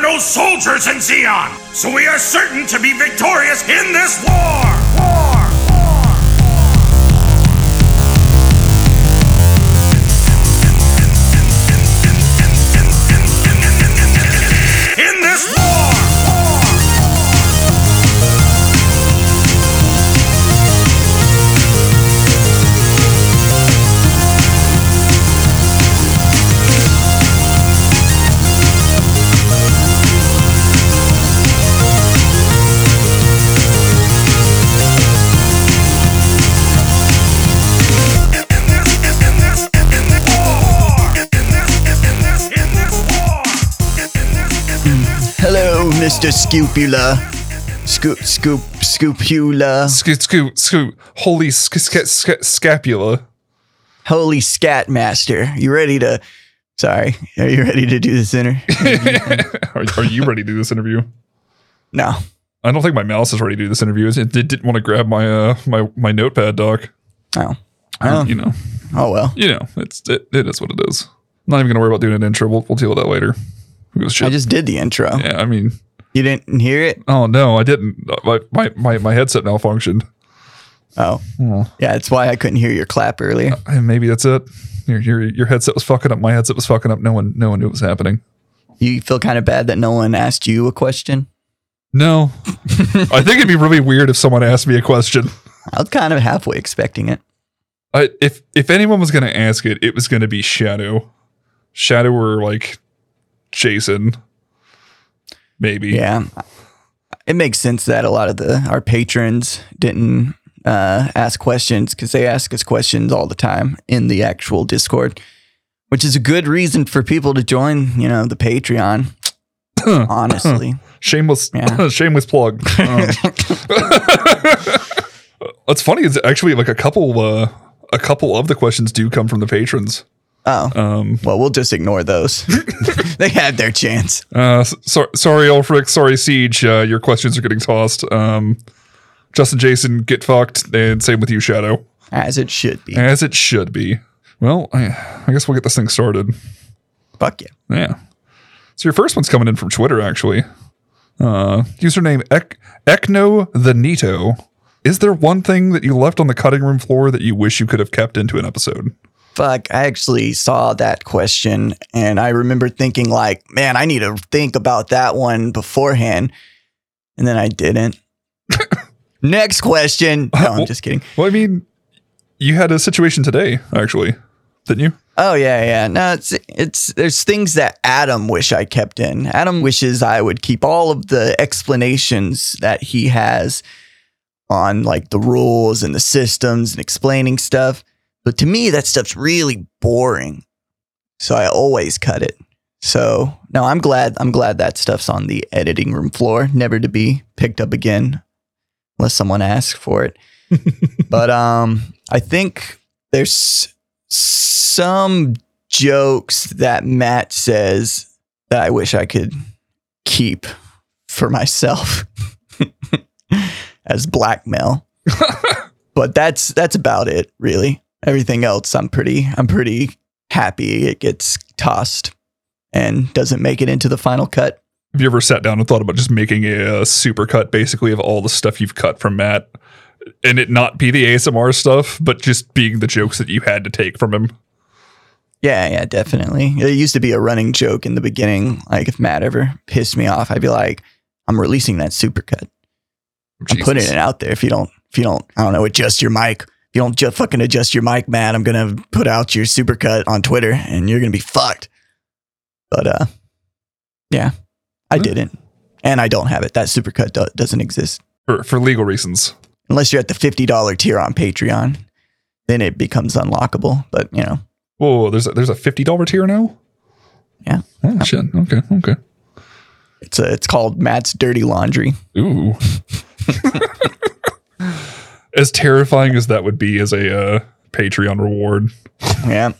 no soldiers in Zeon, so we are certain to be victorious in this! War! Mr. Scupula. Scoop, scoop, scoopula. Scoot, scoot, scoot. Holy sc- sc- sc- scapula. Holy scat master. You ready to. Sorry. Are you ready to do this inter? are, are you ready to do this interview? No. I don't think my mouse is ready to do this interview. It, it didn't want to grab my uh my my notepad, doc. Oh. Oh, You know, oh well. you know, it's it, it is what it is. I'm not even gonna worry about doing an intro. We'll, we'll deal with that later. Who gives a shit? I just did the intro. yeah, I mean, You didn't hear it? oh no, I didn't. My my my, my headset malfunctioned. Oh. Yeah, that's why I couldn't hear your clap earlier. Uh, and maybe that's it. Your, your your headset was fucking up. My headset was fucking up. No one no one knew what was happening. You feel kind of bad that no one asked you a question? No, I think it'd be really weird if someone asked me a question. I was kind of halfway expecting it. I, if if anyone was going to ask it, it was going to be Shadow, Shadow or like Jason, maybe. Yeah. It makes sense that a lot of the our patrons didn't uh, ask questions because they ask us questions all the time in the actual Discord, which is a good reason for people to join. You know, the Patreon. honestly, Shameless, Yeah. shameless plug. Um, what's funny is actually like a couple, uh, a couple of the questions do come from the patrons. Oh Um, well, we'll just ignore those. they had their chance. uh, so, sorry, Ulfric. Sorry, Siege. Uh, your questions are getting tossed. Um, Justin, Jason, get fucked, and same with you, Shadow. As it should be. As it should be. Well, I, I guess we'll get this thing started. Fuck yeah. Yeah. So your first one's coming in from Twitter, actually. Uh, username Ec- Ecno the Nito. Is there one thing that you left on the cutting room floor that you wish you could have kept into an episode? Fuck, I actually saw that question and I remember thinking like, man, I need to think about that one beforehand. And then I didn't. Next question. No, I'm just kidding. Well, I mean, you had a situation today, actually, didn't you? Oh yeah, yeah. No, it's it's there's things that Adam wish I kept in. Adam wishes I would keep all of the explanations that he has on like the rules and the systems and explaining stuff. But to me, that stuff's really boring. So I always cut it. So no, I'm glad I'm glad that stuff's on the editing room floor, never to be picked up again unless someone asks for it. but um I think there's some jokes that Matt says that I wish I could keep for myself as blackmail. but that's that's about it, really. Everything else I'm pretty I'm pretty happy it gets tossed and doesn't make it into the final cut. Have you ever sat down and thought about just making a, super cut, basically, of all the stuff you've cut from Matt, and it not be the ASMR stuff, but just being the jokes that you had to take from him? Yeah, yeah, definitely. It used to be a running joke in the beginning. Like if Matt ever pissed me off, I'd be like, I'm releasing that super supercut. I'm putting it out there. If you don't, if you don't, I don't know, adjust your mic. If you don't just fucking adjust your mic, Matt, I'm gonna put out your supercut on Twitter, and you're gonna be fucked. But uh, yeah, I Hmm. didn't, and I don't have it. That supercut do- doesn't exist for, for legal reasons. unless you're at the fifty dollar tier on Patreon. Then it becomes unlockable. But you know, Whoa, there's a, there's a fifty dollar tier now. Yeah. Oh shit. Okay. Okay. it's a, it's called Matt's Dirty Laundry. Ooh. as terrifying as that would be as a uh, Patreon reward. Yeah.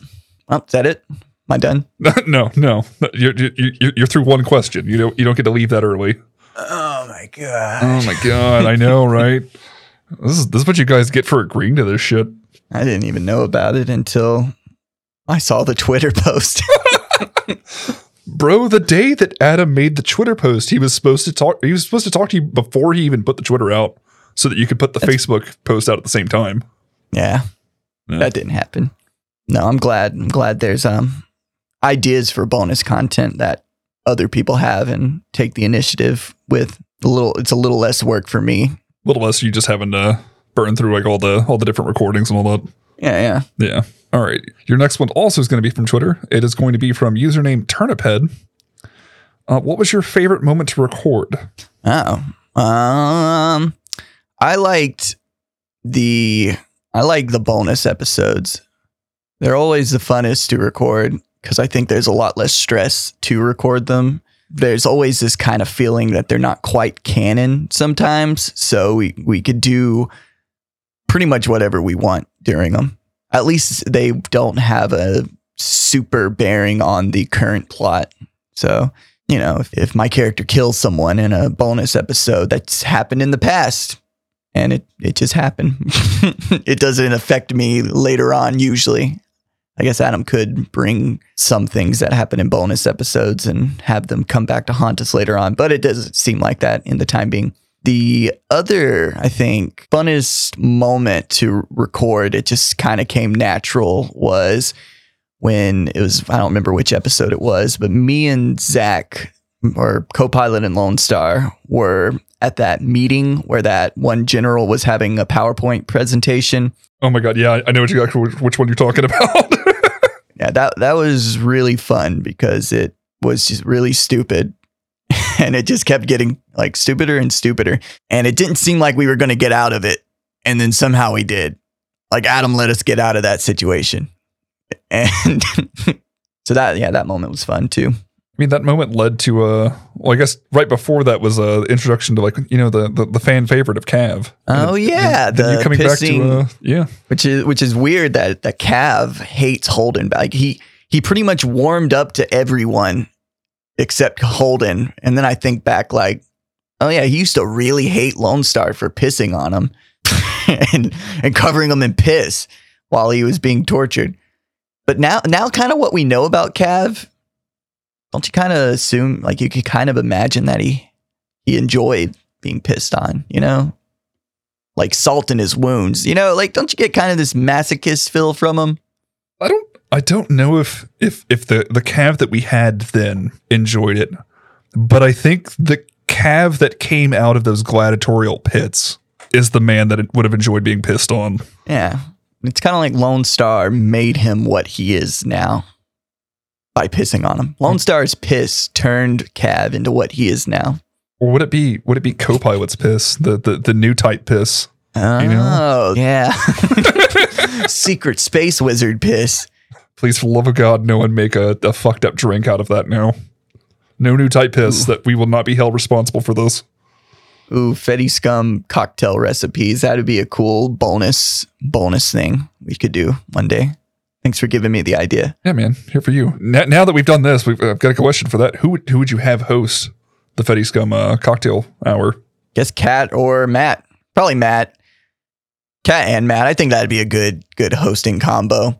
Well, is that it? Am I done? no, no, you're, you're you're through one question. You don't you don't get to leave that early. Oh my god. Oh my god, I know, right? This is this is what you guys get for agreeing to this shit. I didn't even know about it until I saw the Twitter post. Bro, the day that Adam made the Twitter post, he was supposed to talk he was supposed to talk to you before he even put the Twitter out so that you could put the Facebook post out at the same time. Yeah, Yeah. that didn't happen. No, I'm glad. I'm glad there's um ideas for bonus content that other people have and take the initiative with a little. It's a little less work for me. A little less you just having to burn through like all the all the different recordings and all that. Yeah, yeah. Yeah. All right. Your next one also is going to be from Twitter. It is going to be from username Turniphead. Uh, what was your favorite moment to record? Oh, um, I liked the I like the bonus episodes. They're always the funnest to record because I think there's a lot less stress to record them. There's always this kind of feeling that they're not quite canon sometimes, so we we could do pretty much whatever we want during them. At least they don't have a super bearing on the current plot. So you know, if, if my character kills someone in a bonus episode, that's happened in the past. And it, it just happened. it doesn't affect me later on, usually. I guess Adam could bring some things that happen in bonus episodes and have them come back to haunt us later on, but it doesn't seem like that in the time being. The other, I think, funnest moment to record, it just kind of came natural, was when it was I don't remember which episode it was, but me and Zach or co-pilot and Lone Star were at that meeting where that one general was having a PowerPoint presentation. Oh my god, yeah, I- know what you which one you're talking about. Yeah, that that was really fun because it was just really stupid. And it just kept getting like stupider and stupider. And it didn't seem like we were going to get out of it. And then somehow we did. Like Adam let us get out of that situation. And so that, yeah, that moment was fun too. I mean, that moment led to uh well, I guess right before that was uh introduction to like you know the the, the fan favorite of Cav. Oh, yeah, then, then the you coming back to uh yeah. which is which is weird that that Cav hates Holden. Like he he pretty much warmed up to everyone except Holden. And then I think back like, oh yeah, he used to really hate Lone Star for pissing on him and and covering him in piss while he was being tortured. But now now kind of what we know about Cav, don't you kind of assume like you could kind of imagine that he he enjoyed being pissed on, you know? Like salt in his wounds. You know, like don't you get kind of this masochist feel from him? I don't I don't know if if if the the Cav that we had then enjoyed it, but I think the Cav that came out of those gladiatorial pits is the man that would have enjoyed being pissed on. Yeah. It's kind of like Lone Star made him what he is now by pissing on him. Lone hmm. Star's piss turned Cav into what he is now. Or would it be would it be co-pilot's piss, the the, the new type piss? Oh, know? yeah. Secret space wizard piss. Please, for the love of God, no one make a, a fucked up drink out of that now. No new type piss that we will not be held responsible for those. Ooh, Fetty Scum cocktail recipes. That'd be a cool bonus bonus thing we could do one day. Thanks for giving me the idea. Yeah, man, here for you. Now, now that we've done this, we've I've got a question for that. Who would who would you have host the Fetty Scum uh, cocktail hour? Guess Cat or Matt. Probably Matt. Cat and Matt. I think that'd be a good good hosting combo.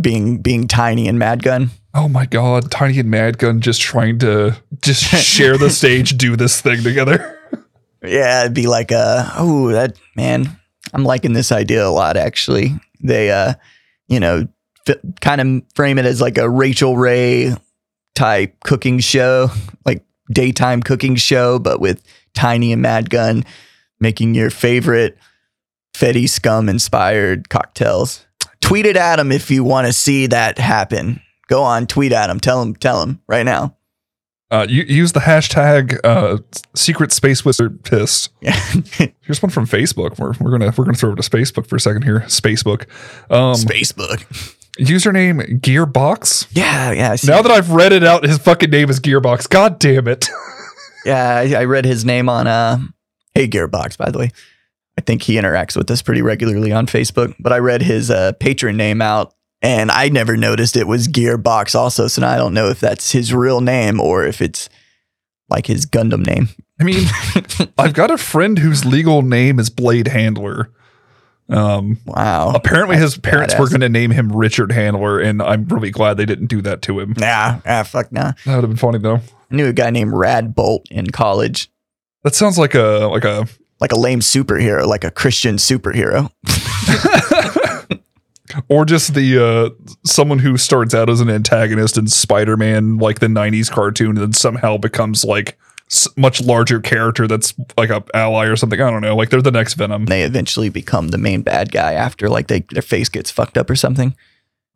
Being being tiny and Mad Gun. Oh my God, Tiny and Mad Gun just trying to just share the stage, do this thing together. Yeah, it'd be like a oh that man. I'm liking this idea a lot actually. They uh, you know, f- kind of frame it as like a Rachael Ray type cooking show, like daytime cooking show, but with Tiny and Mad Gun making your favorite Fetty Scum inspired cocktails. Tweet it at him if you want to see that happen. Go on, tweet at him. Tell him, tell him right now. Uh, you use the hashtag uh, Secret Space Wizard Piss. Here's one from Facebook. We're, we're gonna we're gonna throw it to Facebook for a second here. Spacebook. Um, Facebook. Username Gearbox. Yeah, yeah. Now that I've read it out, his fucking name is Gearbox. God damn it. Yeah, I, I read his name on uh Hey Gearbox, by the way. I think he interacts with us pretty regularly on Facebook, but I read his uh, patron name out and I never noticed it was Gearbox also, so now I don't know if that's his real name or if it's like his Gundam name. I mean, I've got a friend whose legal name is Blade Handler, Um, Wow. apparently, his parents were going to name him Richard Handler, and I'm really glad they didn't do that to him. Nah, ah, fuck nah. That would have been funny though. I knew a guy named Rad Bolt in college, That sounds like a like a like a lame superhero, like a Christian superhero. or just the uh someone who starts out as an antagonist in Spider-Man, like the '90s cartoon, and then somehow becomes like much larger character that's like a ally or something. I don't know. Like they're the next Venom. They eventually become the main bad guy after like they their face gets fucked up or something.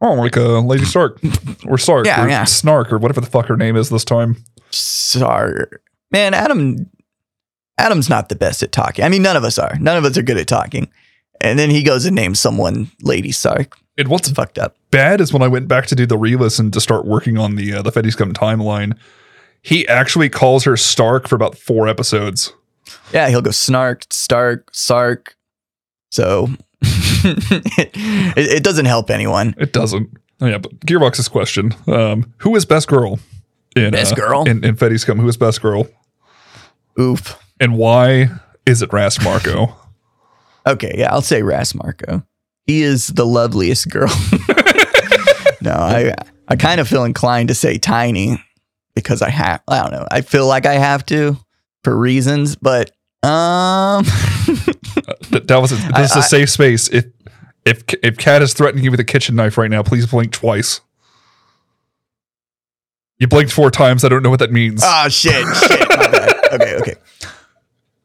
Oh, like uh, Lady Stark or Stark Yeah, or yeah. Snark or whatever the fuck her name is this time. Sorry, man. Adam, Adam's not the best at talking. I mean, none of us are. None of us are good at talking. And then he goes and names someone Lady Sark. And what's It's fucked up. bad is when I went back to do the re-listen to start working on the uh, the Fetty Scum timeline. He actually calls her Stark for about four episodes. Yeah, he'll go snark, stark, sark. So it, it doesn't help anyone. It doesn't. Oh, yeah, but Gearbox's question: um, Who is best girl in Best uh, girl? in, in Fetty Scum? Who is best girl, Oof. and why is it Ras Marco? Okay, yeah, I'll say Ras Marco. He is the loveliest girl. no, I I kind of feel inclined to say Tiny because I have I don't know. I feel like I have to for reasons, but um Th- that was a, this is I- a safe space. If if if Kat is threatening you with a kitchen knife right now, please blink twice. You blinked four times. I don't know what that means. Oh shit, shit. Okay, okay.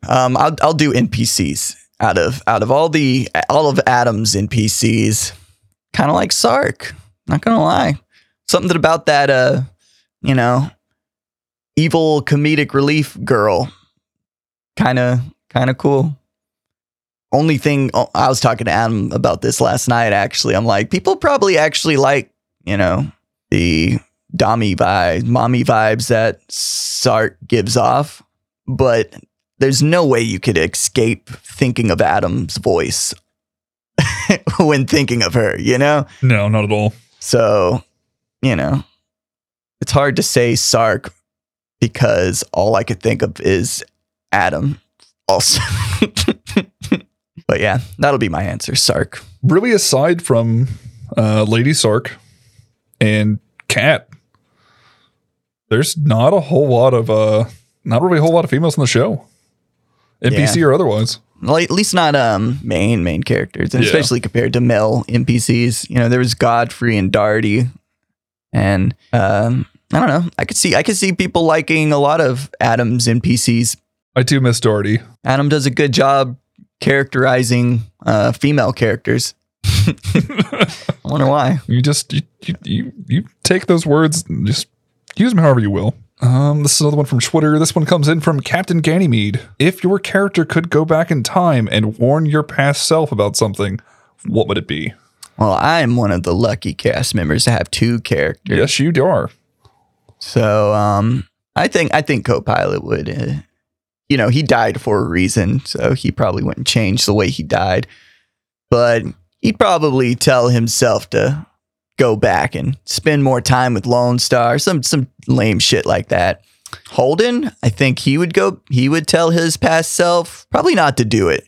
Um, I'll I'll do NPCs out of out of all the all of Adam's NPCs. Kind of like Sark. Not gonna lie, something about that. Uh, you know, evil comedic relief girl. Kind of kind of cool. Only thing oh, I was talking to Adam about this last night. Actually, I'm like, people probably actually like you know the dommy vibes, mommy vibes that Sark gives off, but there's no way you could escape thinking of Adam's voice when thinking of her, you know? no, not at all. So, you know, it's hard to say Sark because all I could think of is Adam also. but yeah, that'll be my answer, Sark. Really, aside from uh, Lady Sark and Cat, there's not a whole lot of uh, not really a whole lot of females in the show, NPC or otherwise. Well, at least not um main main characters, and Yeah. especially compared to male NPCs. You know, there was Godfrey and Darty, and um, I don't know. I could see I could see people liking a lot of Adam's NPCs. I do miss Doherty. Adam does a good job characterizing uh, female characters. I wonder why. You just you, you you take those words and just use them however you will. Um, this is another one from Twitter. This one comes in from Captain Ganymede. If your character could go back in time and warn your past self about something, what would it be? Well, I'm one of the lucky cast members to have two characters. Yes, you are. So um, I think I think Copilot would, uh, you know, he died for a reason, so he probably wouldn't change the way he died, but he'd probably tell himself to go back and spend more time with Lone Star, some some lame shit like that. Holden, I think he would go. He would tell his past self probably not to do it,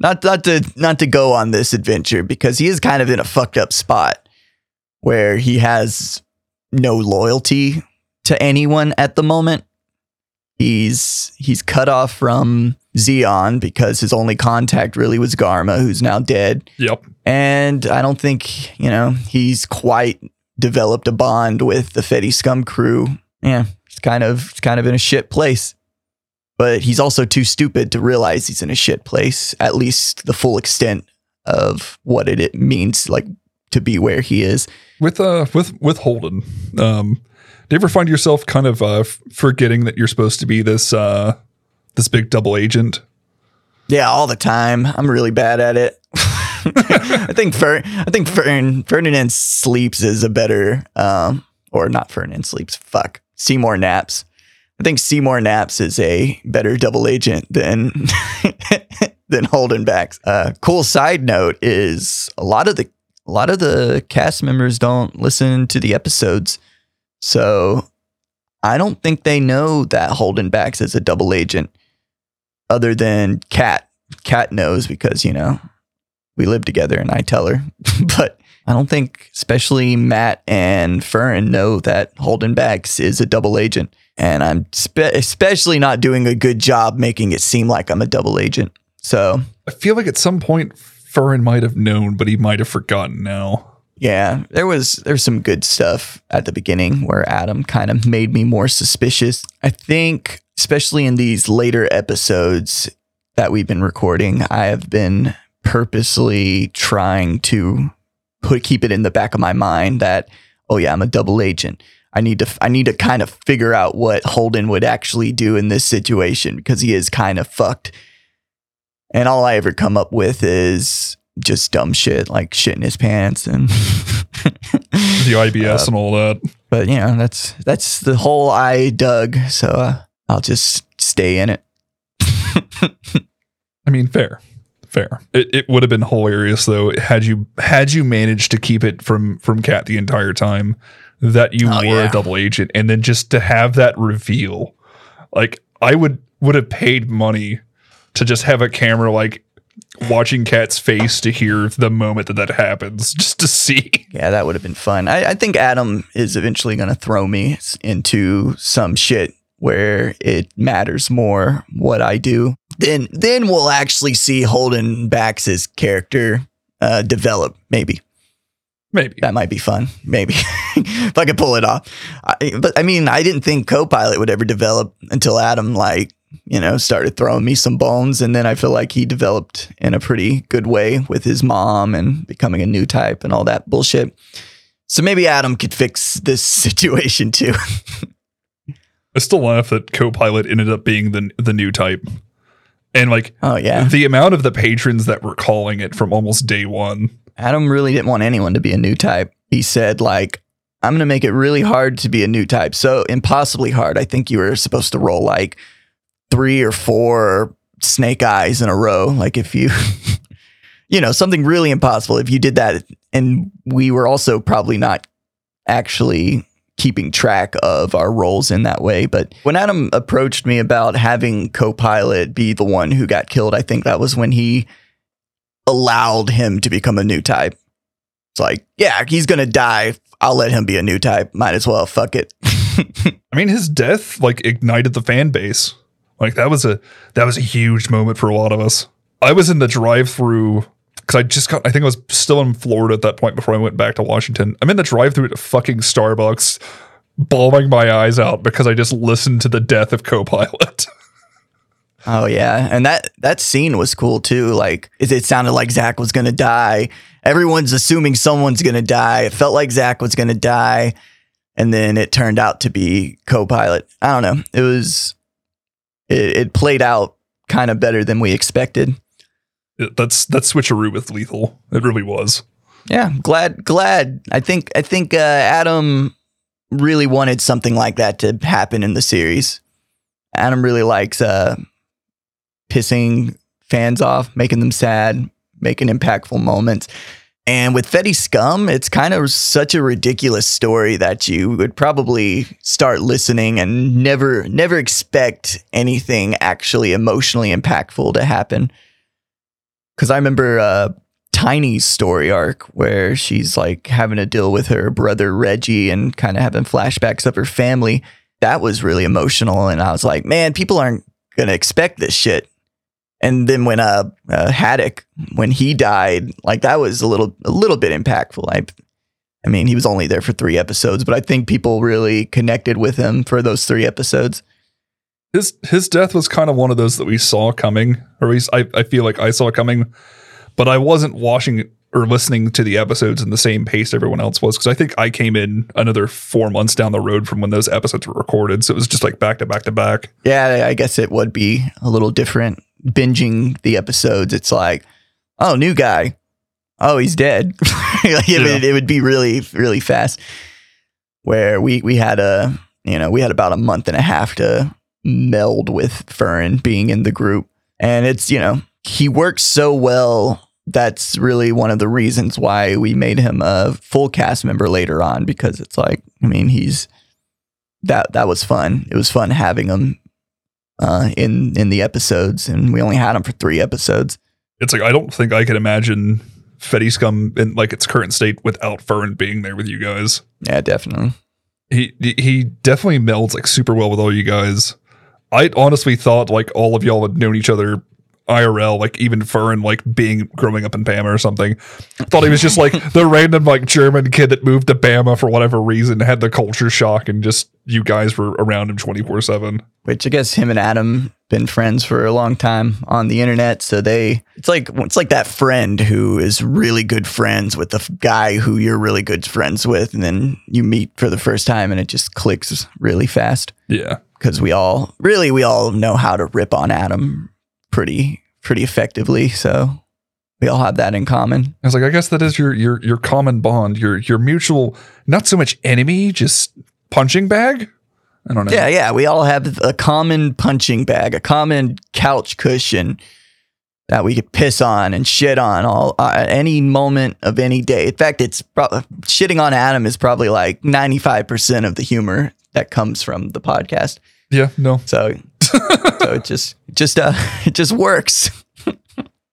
not not to not to go on this adventure because he is kind of in a fucked up spot where he has no loyalty to anyone at the moment. He's he's cut off from Zeon because his only contact really was Garma, who's now dead. Yep. And I don't think, you know, he's quite developed a bond with the Fetty Scum crew. Yeah, it's kind of it's kind of in a shit place. But he's also too stupid to realize he's in a shit place, at least the full extent of what it, it means like to be where he is. With uh with with Holden, um, do you ever find yourself kind of uh forgetting that you're supposed to be this uh this big double agent? Yeah, all the time. I'm really bad at it. I think Fern, I think Fern- Ferdinand sleeps is a better um or not Ferdinand sleeps. Fuck. Seymour naps. I think Seymour naps is a better double agent than than Holden Backs. Uh cool side note is a lot of the a lot of the cast members don't listen to the episodes. So I don't think they know that Holden Backs is a double agent other than Cat. Cat knows because, you know, we live together and I tell her. but I don't think, especially Matt and Fern, know that Holden Bax is a double agent. And I'm spe- especially not doing a good job making it seem like I'm a double agent. So, I feel like at some point Furren might have known, but he might have forgotten now. yeah, there was there's some good stuff at the beginning where Adam kind of made me more suspicious. I think, especially in these later episodes that we've been recording, I have been purposely trying to put keep it in the back of my mind that oh yeah, I'm a double agent. I need to I need to kind of figure out what Holden would actually do in this situation because he is kind of fucked. And all I ever come up with is just dumb shit like shit in his pants and The IBS and all that. but you know that's that's the whole I dug so uh, I'll just stay in it. I mean, fair, fair. It, it would have been hilarious though had you had you managed to keep it from from Cat the entire time that you Oh, were yeah. a double agent, and then just to have that reveal, like I would would have paid money to just have a camera like watching Cat's face to hear the moment that that happens, just to see. Yeah, that would have been fun. I, I think Adam is eventually going to throw me into some shit where it matters more what I do. Then, then we'll actually see Holden Bax's character uh, develop. Maybe Maybe that might be fun. Maybe if I could pull it off. I, but I mean, I didn't think Copilot would ever develop until Adam, like you know, started throwing me some bones, and then I feel like he developed in a pretty good way with his mom and becoming a new type and all that bullshit. So maybe Adam could fix this situation too. I still laugh that Copilot ended up being the the new type, and like oh yeah, the amount of the patrons that were calling it from almost day one. Adam really didn't want anyone to be a new type. He said like. I'm going to make it really hard to be a new type. So impossibly hard. I think you were supposed to roll like three or four snake eyes in a row. Like if you, you know, something really impossible. If you did that, and we were also probably not actually keeping track of our roles in that way. But when Adam approached me about having Copilot be the one who got killed, I think that was when he allowed him to become a new type. It's like, yeah, he's to die. I'll let him be a new type. Might as well. Fuck it. I mean, his death like ignited the fan base. Like that was a that was a huge moment for a lot of us. I was in the drive-through because I just got. I think I was still in Florida at that point before I went back to Washington. I'm in the drive-through at fucking Starbucks, bawling my eyes out because I just listened to the death of Copilot. Oh yeah, and that that scene was cool too. Like it, it sounded like Zach was gonna die. Everyone's assuming someone's gonna die. It felt like Zach was gonna die, and then it turned out to be co-pilot. I don't know. It was it, it played out kind of better than we expected. It- that's that switcheroo with Lethal. It really was. Yeah, glad glad. I think I think uh, Adam really wanted something like that to happen in the series. Adam really likes uh, pissing fans off, making them sad, making impactful moments. And with Fetty Scum, it's kind of such a ridiculous story that you would probably start listening and never never expect anything actually emotionally impactful to happen. Cuz I remember uh Tiny's story arc where she's like having to deal with her brother Reggie and kind of having flashbacks of her family. That was really emotional. And I was like, man, people aren't to expect this shit. And then when uh, uh Haddock, when he died, like that was a little a little bit impactful. I I mean, he was only there for three episodes, but I think people really connected with him for those three episodes. His his death was kind of one of those that we saw coming, or at least I, I feel like I saw coming, but I wasn't watching or listening to the episodes in the same pace everyone else was because I think I came in another four months down the road from when those episodes were recorded, so it was just like back to back to back. Yeah, I guess it would be a little different binging the episodes. It's like, oh, new guy. Oh, he's dead. like it, would, it would be really, really fast. Where we we had a you know we had about a month and a half to meld with Fern being in the group, and it's you know he works so well. That's really one of the reasons why we made him a full cast member later on because it's like I mean he's that that was fun. It was fun having him uh, in in the episodes, and we only had him for three episodes. It's like I don't think I can imagine Fetty Scum in like its current state without Fern being there with you guys. Yeah, definitely. He he definitely melds like super well with all you guys. I honestly thought like all of y'all had known each other IRL, like even Fern, like being growing up in Bama or something. Thought he was just like the random like German kid that moved to Bama for whatever reason, had the culture shock, and just you guys were around him twenty four seven. Which I guess him and Adam been friends for a long time on the internet, so they it's like it's like that friend who is really good friends with the f- guy who you're really good friends with, and then you meet for the first time, and it just clicks really fast Yeah, because we all really we all know how to rip on Adam pretty pretty effectively, so we all have that in common. I was like, I guess that is your your your common bond, your your mutual, not so much enemy, just punching bag. I don't know. Yeah, yeah. We all have a common punching bag, a common couch cushion that we could piss on and shit on all uh, at any moment of any day. In fact, it's pro- shitting on Adam is probably like ninety five percent of the humor that comes from the podcast. yeah, no, So, so it just just uh it just works. it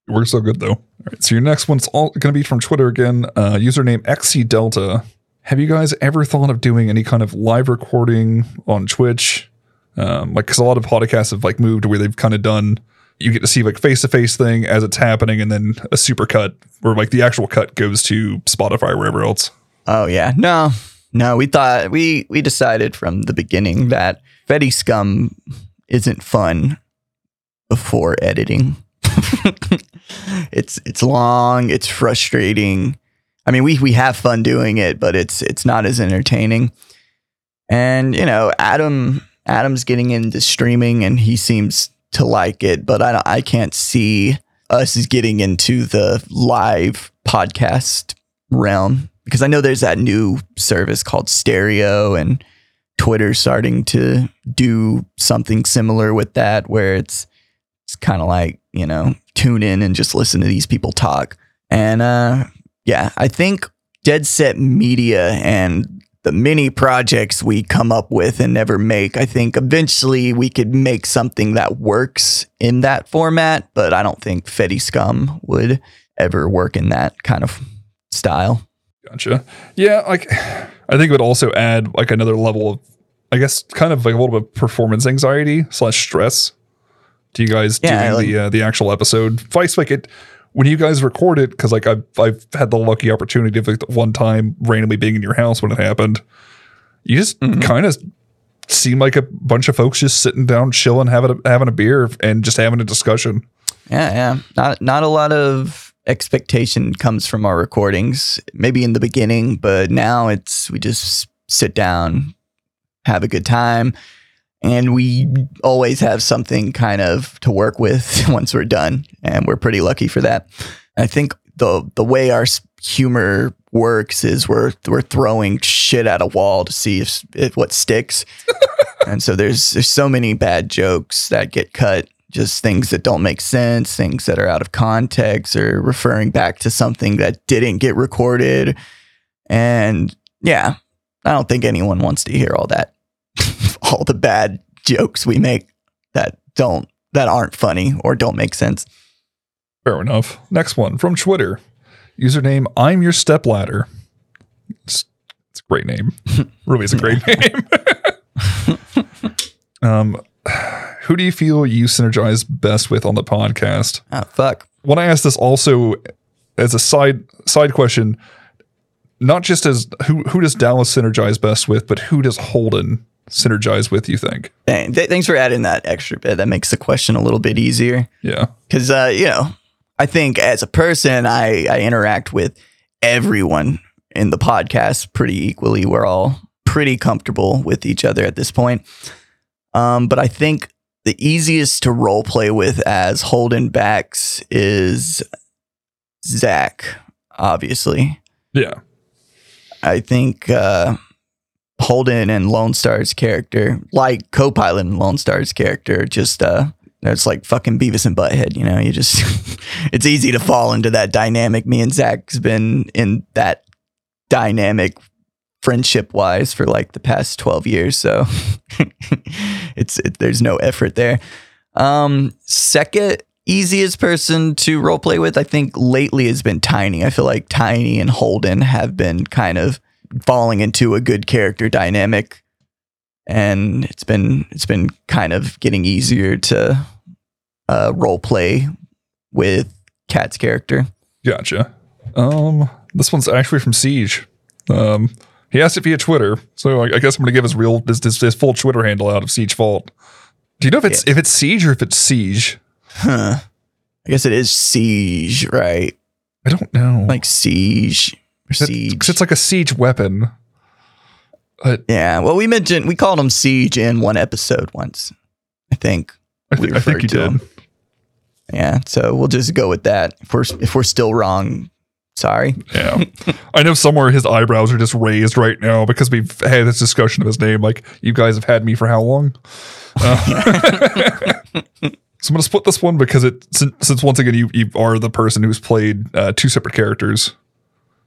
works so good though. All right, so your next one's all going to be from Twitter again. Uh, username XC Delta. Have you guys ever thought of doing any kind of live recording on Twitch? Um, like, because a lot of podcasts have like moved where they've kind of done. You get to see like face to face thing as it's happening, and then a super cut where like the actual cut goes to Spotify or wherever else. Oh yeah, no, no. We thought we we decided from the beginning that Fetty Scum isn't fun before editing. it's it's long. It's frustrating. I mean, we we have fun doing it, but it's it's not as entertaining. And you know, Adam Adam's getting into streaming, and he seems to like it, but I I can't see us getting into the live podcast realm because I know there's that new service called Stereo and Twitter's starting to do something similar with that where it's it's kind of like, you know, tune in and just listen to these people talk. And uh yeah, I think Dead Set Media and the mini projects we come up with and never make, I think eventually we could make something that works in that format, but I don't think Fetty Scum would ever work in that kind of style. Gotcha. Yeah, like I think it would also add like another level of, I guess, kind of like a little bit of performance anxiety slash stress to you guys Yeah, doing the uh, the actual episode. Vice like it when you guys record it because like I've I've had the lucky opportunity of like one time randomly being in your house when it happened. You just Mm-hmm. kind of seem like a bunch of folks just sitting down, chilling, having a, having a beer, and just having a discussion. Yeah, yeah. Not not a lot of expectation comes from our recordings. Maybe in the beginning, but now it's we just sit down, have a good time, and we always have something kind of to work with once we're done, and we're pretty lucky for that. I think the the way our humor works is we're we're throwing shit at a wall to see if, if what sticks. and so there's there's so many bad jokes that get cut just things that don't make sense, things that are out of context or referring back to something that didn't get recorded. And yeah, I don't think anyone wants to hear all that, all the bad jokes we make that don't, that aren't funny or don't make sense. Fair enough. Next one from Twitter. Username I'm your stepladder. It's, it's a great name. really is a great name. um who do you feel you synergize best with on the podcast? Oh, fuck. When I ask this also as a side side question, not just as who who does Dallas synergize best with, but who does Holden synergize with, you think? Dang, th- thanks for adding that extra bit. That makes the question a little bit easier. Yeah. because uh, you know, I think as a person, I I interact with everyone in the podcast pretty equally. We're all pretty comfortable with each other at this point. Um, but I think the easiest to role play with as Holden Backs is Zach. Obviously, Yeah. I think uh, Holden and Lone Star's character, like Copilot and Lone Star's character, just uh, it's like fucking Beavis and Butthead. You know, you just it's easy to fall into that dynamic. Me and Zach's been in that dynamic friendship wise for like the past 12 years so it's it, there's no effort there um second easiest person to roleplay with, I think lately has been Tiny. I feel like Tiny and Holden have been kind of falling into a good character dynamic. And it's been it's been kind of getting easier to uh, role play with Cat's character. Gotcha. Um, this one's actually from Siege. Um, he asked it via Twitter, so I, I guess I'm gonna give his real his, his, his full Twitter handle out of Siege Fault. Do you know if it's if it's Siege or if it's Siege? Huh. I guess it is siege, right? I don't know. Like siege or That- siege. 'cause it's like a siege weapon. Yeah. Well, we mentioned we called him siege in one episode once. I think. I, We I think you to did. him. Yeah. So we'll just go with that. If we're if we're still wrong, sorry. Yeah. I know somewhere his eyebrows are just raised right now because we've had this discussion of his name. Like, you guys have had me for how long? Uh, so I'm going to split this one because it since, since once again you, you are the person who's played uh, two separate characters.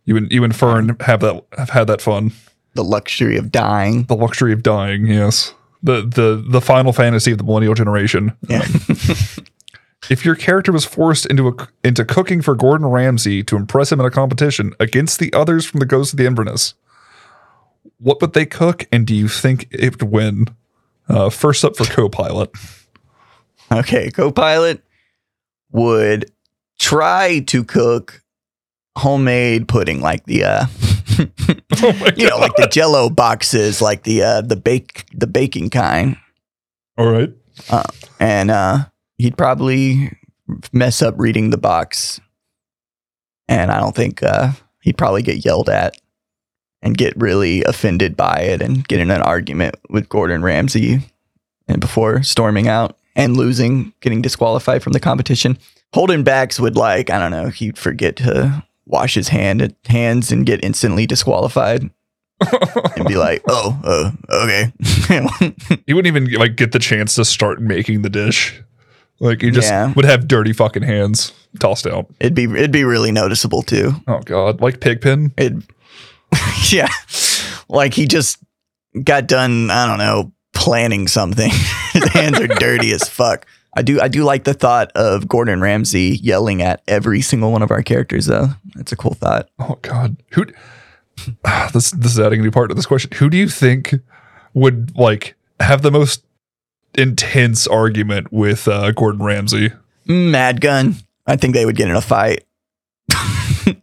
You and you and Fern have that have had that fun. The luxury of dying. The luxury of dying, yes. The the the final fantasy of the millennial generation. Yeah. If your character was forced into a, into cooking for Gordon Ramsay to impress him in a competition against the others from the Ghost of the Inverness, what would they cook, and do you think it would win? Uh, first up for co-pilot. Okay, Copilot would try to cook homemade pudding like the uh Oh you know, like the jello boxes, like the uh the bake the baking kind. All right. And uh he'd probably mess up reading the box. And I don't think uh he'd probably get yelled at and get really offended by it and get in an argument with Gordon Ramsay and before storming out and losing, getting disqualified from the competition. Holden Backs would like, I don't know, he'd forget to wash his hand hands and get instantly disqualified and be like, "Oh, uh, okay." He wouldn't even like get the chance to start making the dish. Like you just Yeah. would have dirty fucking hands tossed out. it'd be it'd be really noticeable too. Oh god, like Pigpen. It, yeah, like he just got done. I don't know, planning something. His hands are dirty as fuck. I do I do like the thought of Gordon Ramsay yelling at every single one of our characters though. That's a cool thought. Oh God, who? Ah, this this is adding a new part to this question. Who do you think would like have the most intense argument with uh, Gordon Ramsay? Mad Gun. I think they would get in a fight.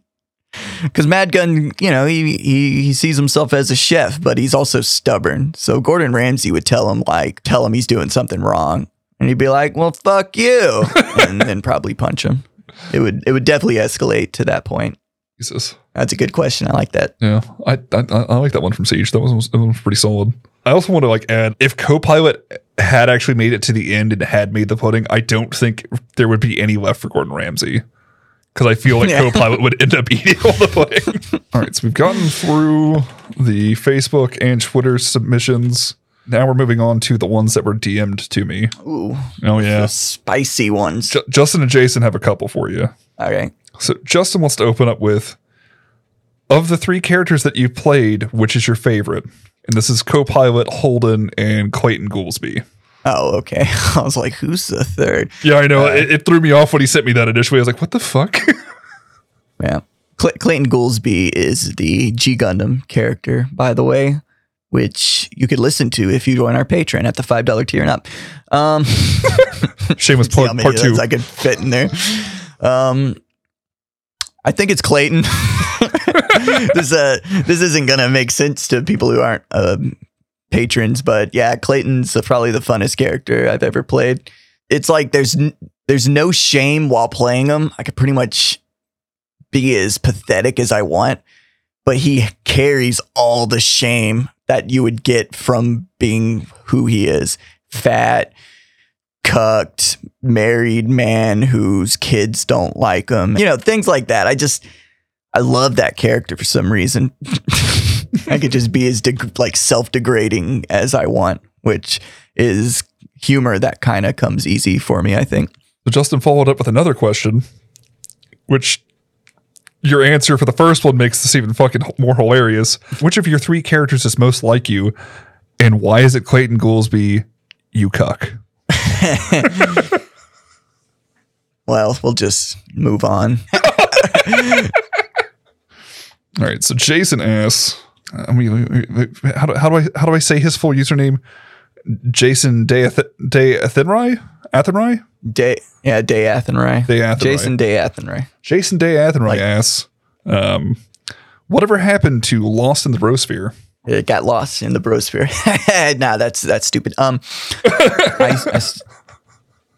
Because Mad Gun, you know, he, he he sees himself as a chef, but he's also stubborn. So Gordon Ramsay would tell him like, tell him he's doing something wrong, and he'd be like, "Well, fuck you," and then probably punch him. It would it would definitely escalate to that point. Jesus. That's a good question. I like that. Yeah, I I, I like that one from Siege. That was that one was pretty solid. I also want to like add if Copilot had actually made it to the end and had made the pudding, I don't think there would be any left for Gordon Ramsay because I feel like Yeah. Copilot would end up eating all the pudding. all right, so we've gotten through the Facebook and Twitter submissions. Now we're moving on to the ones that were DM'd to me. Ooh, Oh yeah, the spicy ones. Ju- Justin and Jason have a couple for you. Okay. So Justin wants to open up with of the three characters that you've played, which is your favorite? And this is co-pilot Holden and Clayton Goolsby. Oh, okay. I was like, who's the third? Yeah, I know. it, it threw me off when he sent me that initially. I was like, what the fuck? Yeah. Cl- Clayton Goolsby is the G Gundam character, by the way, which you could listen to if you join our Patreon at the $5 tier and up. Um, Shameless plug, part two. I could fit in there. Um, I think it's Clayton. this uh, this isn't gonna make sense to people who aren't um, patrons, but yeah, Clayton's probably the funnest character I've ever played. It's like there's n- there's no shame while playing him. I could pretty much be as pathetic as I want, but he carries all the shame that you would get from being who he is. Fat, cucked, married man whose kids don't like him. You know, things like that. I just I love that character for some reason. I could just be as deg- like self-degrading as I want, which is humor that kind of comes easy for me, I think. So Justin followed up with another question, which your answer for the first one makes this even fucking more hilarious. Which of your three characters is most like you, and why is it Clayton Goolsby? You cuck. Well, we'll just move on. All right. So Jason asks, I mean, how do, how do I how do I say his full username? Jason Day Day Athenry Athenry Day, yeah, Day Athenry. Day Athenry. Jason Day Athenry. Jason Day Athenry Like- asks, um, whatever happened to Lost in the Brosphere? It got lost in the brosphere. nah, that's that's stupid. Um, I,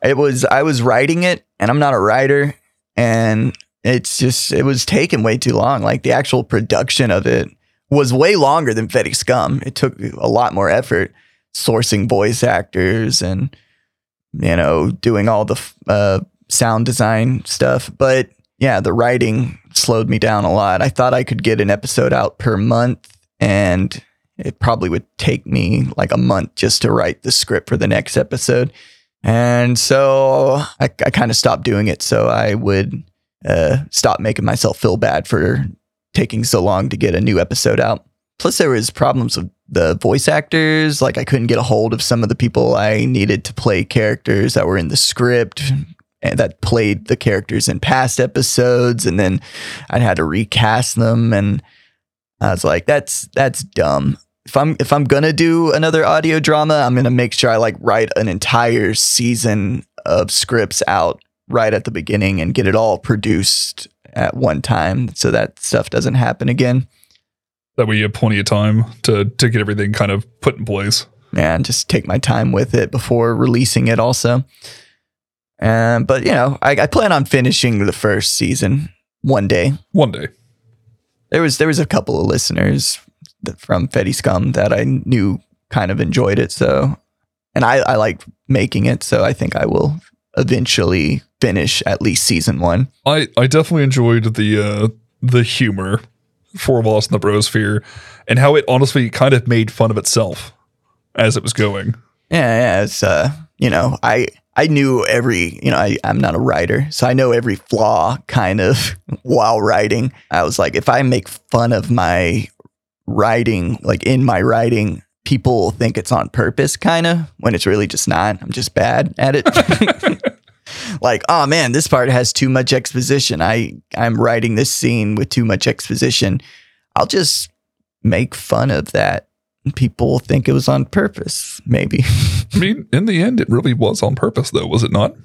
I it was I was writing it, and I'm not a writer, and it's just it was taking way too long. Like the actual production of it was way longer than Fetty Scum. It took a lot more effort sourcing voice actors and you know doing all the uh, sound design stuff. But yeah, the writing slowed me down a lot. I thought I could get an episode out per month, and it probably would take me like a month just to write the script for the next episode. And so I, I kind of stopped doing it. So I would uh, stop making myself feel bad for taking so long to get a new episode out. Plus, there was problems with the voice actors. Like I couldn't get a hold of some of the people I needed to play characters that were in the script and that played the characters in past episodes, and then I'd had to recast them. And I was like, "That's that's dumb." If I'm if I'm gonna do another audio drama, I'm gonna make sure I like write an entire season of scripts out right at the beginning and get it all produced at one time, so that stuff doesn't happen again. That way you have plenty of time to to get everything kind of put in place. and just take my time with it before releasing it also. Um, but you know, I, I plan on finishing the first season one day. One day. There was there was a couple of listeners that, from Fetty Scum that I knew kind of enjoyed it, so and I I liked making it, so I think I will eventually finish at least season one. I, I definitely enjoyed the uh, the humor for Lost in the Brosphere and how it honestly kind of made fun of itself as it was going. Yeah, yeah. It's uh, you know, I I knew every, you know, I, I'm not a writer, so I know every flaw kind of while writing. I was like, if I make fun of my writing, like in my writing, people think it's on purpose, kind of, when it's really just not. I'm just bad at it. like, oh man, this part has too much exposition. I I'm writing this scene with too much exposition. I'll just make fun of that. People think it was on purpose, maybe. I mean, in the end, it really was on purpose, though, was it not?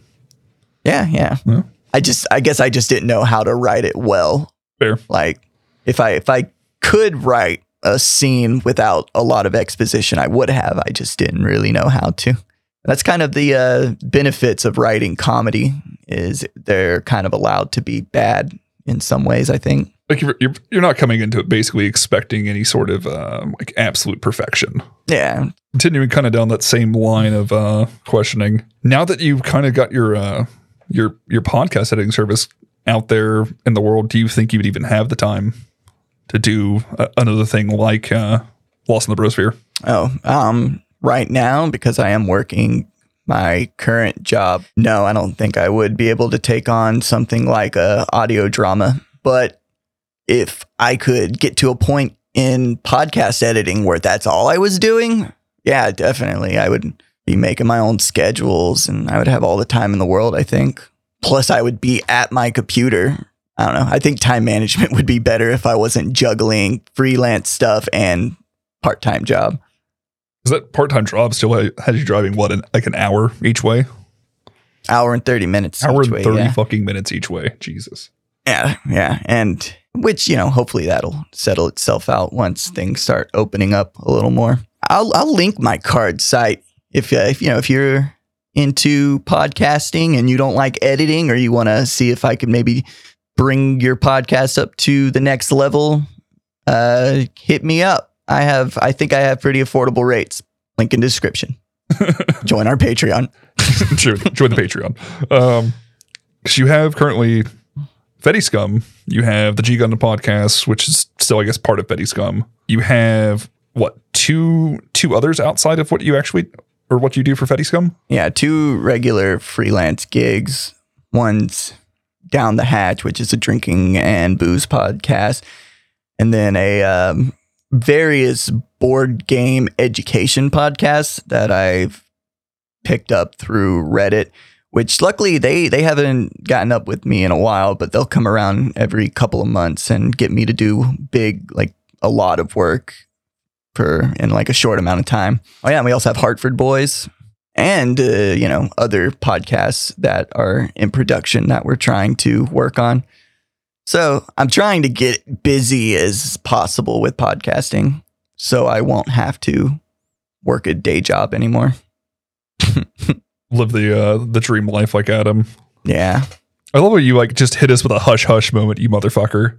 Yeah, yeah. Yeah. I just I guess I just didn't know how to write it well. Fair. Like if I if I could write a scene without a lot of exposition, I would have. I just didn't really know how to. That's kind of the uh, benefits of writing comedy is they're kind of allowed to be bad in some ways. I think. Like you're you're, you're not coming into it basically expecting any sort of uh, like absolute perfection. Yeah, Continuing kind of down that same line of uh, questioning. Now that you've kind of got your uh, your your podcast editing service out there in the world, do you think you would even have the time to do uh, another thing like uh, Lost in the Brosphere? Oh, um, right now because I am working my current job. No, I don't think I would be able to take on something like a audio drama. But if I could get to a point in podcast editing where that's all I was doing, yeah, definitely I would be making my own schedules and I would have all the time in the world, I think. Plus I would be at my computer. I don't know. I think time management would be better if I wasn't juggling freelance stuff and part-time job. Is that part time job still ha- has you driving what an, like an hour each way? hour and 30 minutes Hour each and way, thirty yeah. fucking minutes each way. Jesus. yeah yeah and which you know hopefully that'll settle itself out once things start opening up a little more i'll i'll link my card site if uh, if you know if you're into podcasting and you don't like editing or you want to see if i could maybe bring your podcast up to the next level uh hit me up i have i think i have pretty affordable rates link in description join our patreon sure, join the Patreon. Um, cause you have currently Fetty Scum. You have the G Gundam podcast, which is still, I guess, part of Fetty Scum. You have what two two others outside of what you actually or what you do for Fetty Scum? Yeah, two regular freelance gigs. One's Down the Hatch, which is a drinking and booze podcast, and then a um, various board game education podcasts that I've picked up through Reddit. which luckily they they haven't gotten up with me in a while, but they'll come around every couple of months and get me to do big like a lot of work for in like a short amount of time. Oh yeah, and we also have Hartford Boys and uh, you know other podcasts that are in production that we're trying to work on. So I'm trying to get busy as possible with podcasting, so I won't have to work a day job anymore. Live the uh, the dream life like Adam. Yeah, I love how you like just hit us with a hush hush moment, you motherfucker.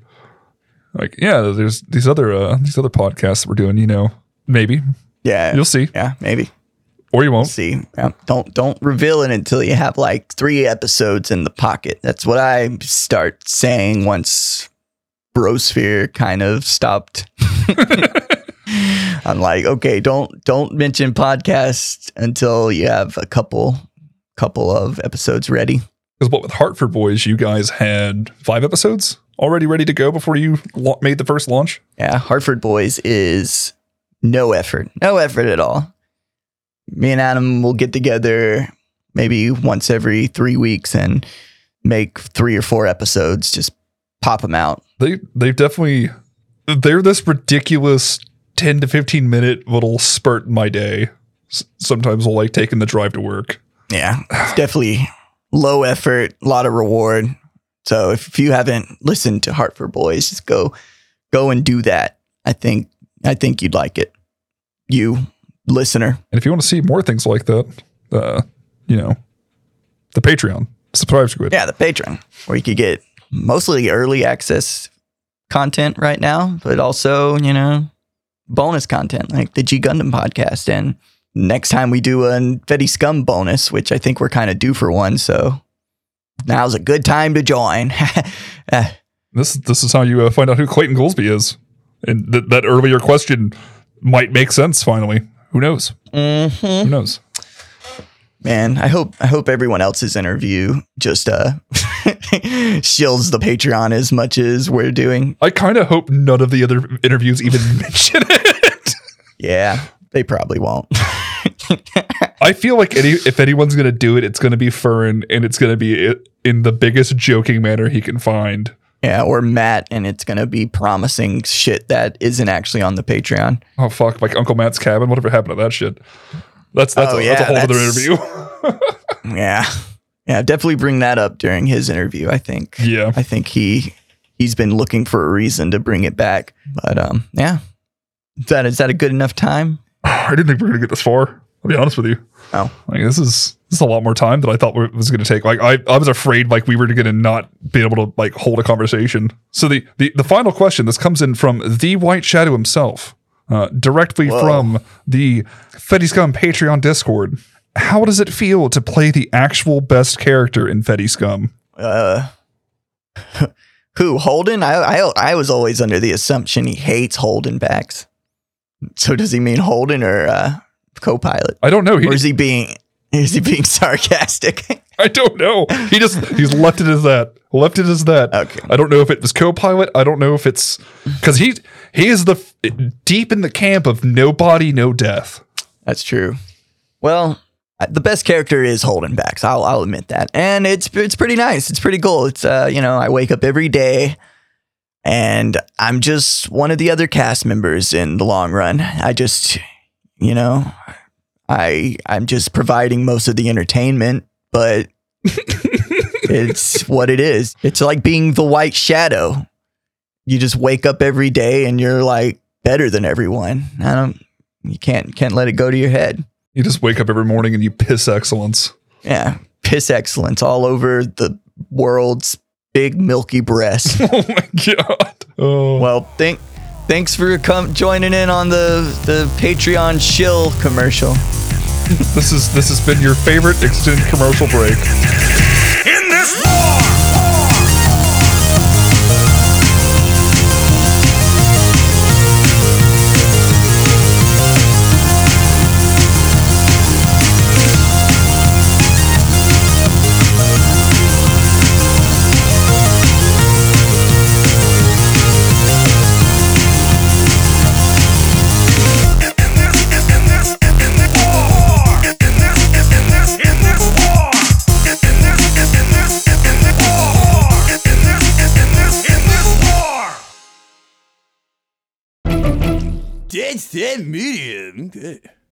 Like, yeah, there's these other uh these other podcasts that we're doing, you know. Maybe. yeah, You'll see. yeah, maybe. Or you won't. see. Yeah, don't don't reveal it until you have like three episodes in the pocket. That's what I start saying once Brosphere kind of stopped. I'm like, okay, don't don't mention podcast until you have a couple couple of episodes ready. Because what with Hartford Boys, you guys had five episodes already ready to go before you made the first launch. Yeah, Hartford Boys is no effort, no effort at all. Me and Adam will get together maybe once every three weeks and make three or four episodes, just pop them out. They they've definitely they're this ridiculous ten to fifteen minute little spurt in my day. S- sometimes I'll like taking the drive to work. Yeah, it's definitely low effort, a lot of reward. So if you haven't listened to Hartford Boys, just go go and do that. I think I think you'd like it. You listener. And if you want to see more things like that, uh, you know, the Patreon, subscribe to it. Yeah, the Patreon, where you could get mostly early access content right now, but also, you know, bonus content like the G Gundam podcast. And next time we do a Fetty Scum bonus, which I think we're kind of due for one. So now's a good time to join. This this is how you uh, find out who Clayton Goolsby is, and th- that earlier question might make sense. Finally, who knows? mhm. Who knows? Man, I hope I hope everyone else's interview just uh shields the Patreon as much as we're doing. I kind of hope none of the other interviews even mention it. Yeah, they probably won't. I feel like any if anyone's gonna do it, it's gonna be Furren, and it's gonna be in the biggest joking manner he can find. Yeah, or Matt, and it's gonna be promising shit that isn't actually on the Patreon. Oh fuck, like Uncle Matt's cabin. Whatever happened to that shit? That's that's, Oh, a, that's a yeah, whole other interview. Yeah, yeah, definitely bring that up during his interview. I think. yeah, I think he he's been looking for a reason to bring it back. But um, yeah, is that is that a good enough time? I didn't think we were gonna get this far. I'll be honest with you. Oh, Like this is this is a lot more time than I thought it was going to take. Like I, I was afraid like we were going to not be able to like hold a conversation. So the the, the final question this comes in from the White Shadow himself, uh, directly Whoa. from the Fetty Scum Patreon Discord. How does it feel to play the actual best character in Fetty Scum? uh, who Holden? I, I I was always under the assumption he hates Holden backs. So does he mean Holden or uh, co-pilot, I don't know. He, or is he being is he being sarcastic? I don't know. He just he's left it as that. Left it as that. Okay. I don't know if it was co-pilot. I don't know if it's because he he is the deep in the camp of no body, no death. That's true. Well, uh, the best character is Holden Backs. I'll I'll admit that, and it's it's pretty nice. It's pretty cool. It's uh you know I wake up every day, and I'm just one of the other cast members in the long run. I just you know I I'm just providing most of the entertainment, but it's what it is. It's like being the White Shadow. You just wake up every day and you're like better than everyone. I don't. You can't can't let it go to your head. You just wake up every morning and you piss excellence. Yeah, piss excellence all over the world's big milky breast. Oh my god. Oh, well, thank thanks for come joining in on the the Patreon shill commercial. this is this has been your favorite extended commercial break. In this war! In this war! In this, in this, in this war! день в мире.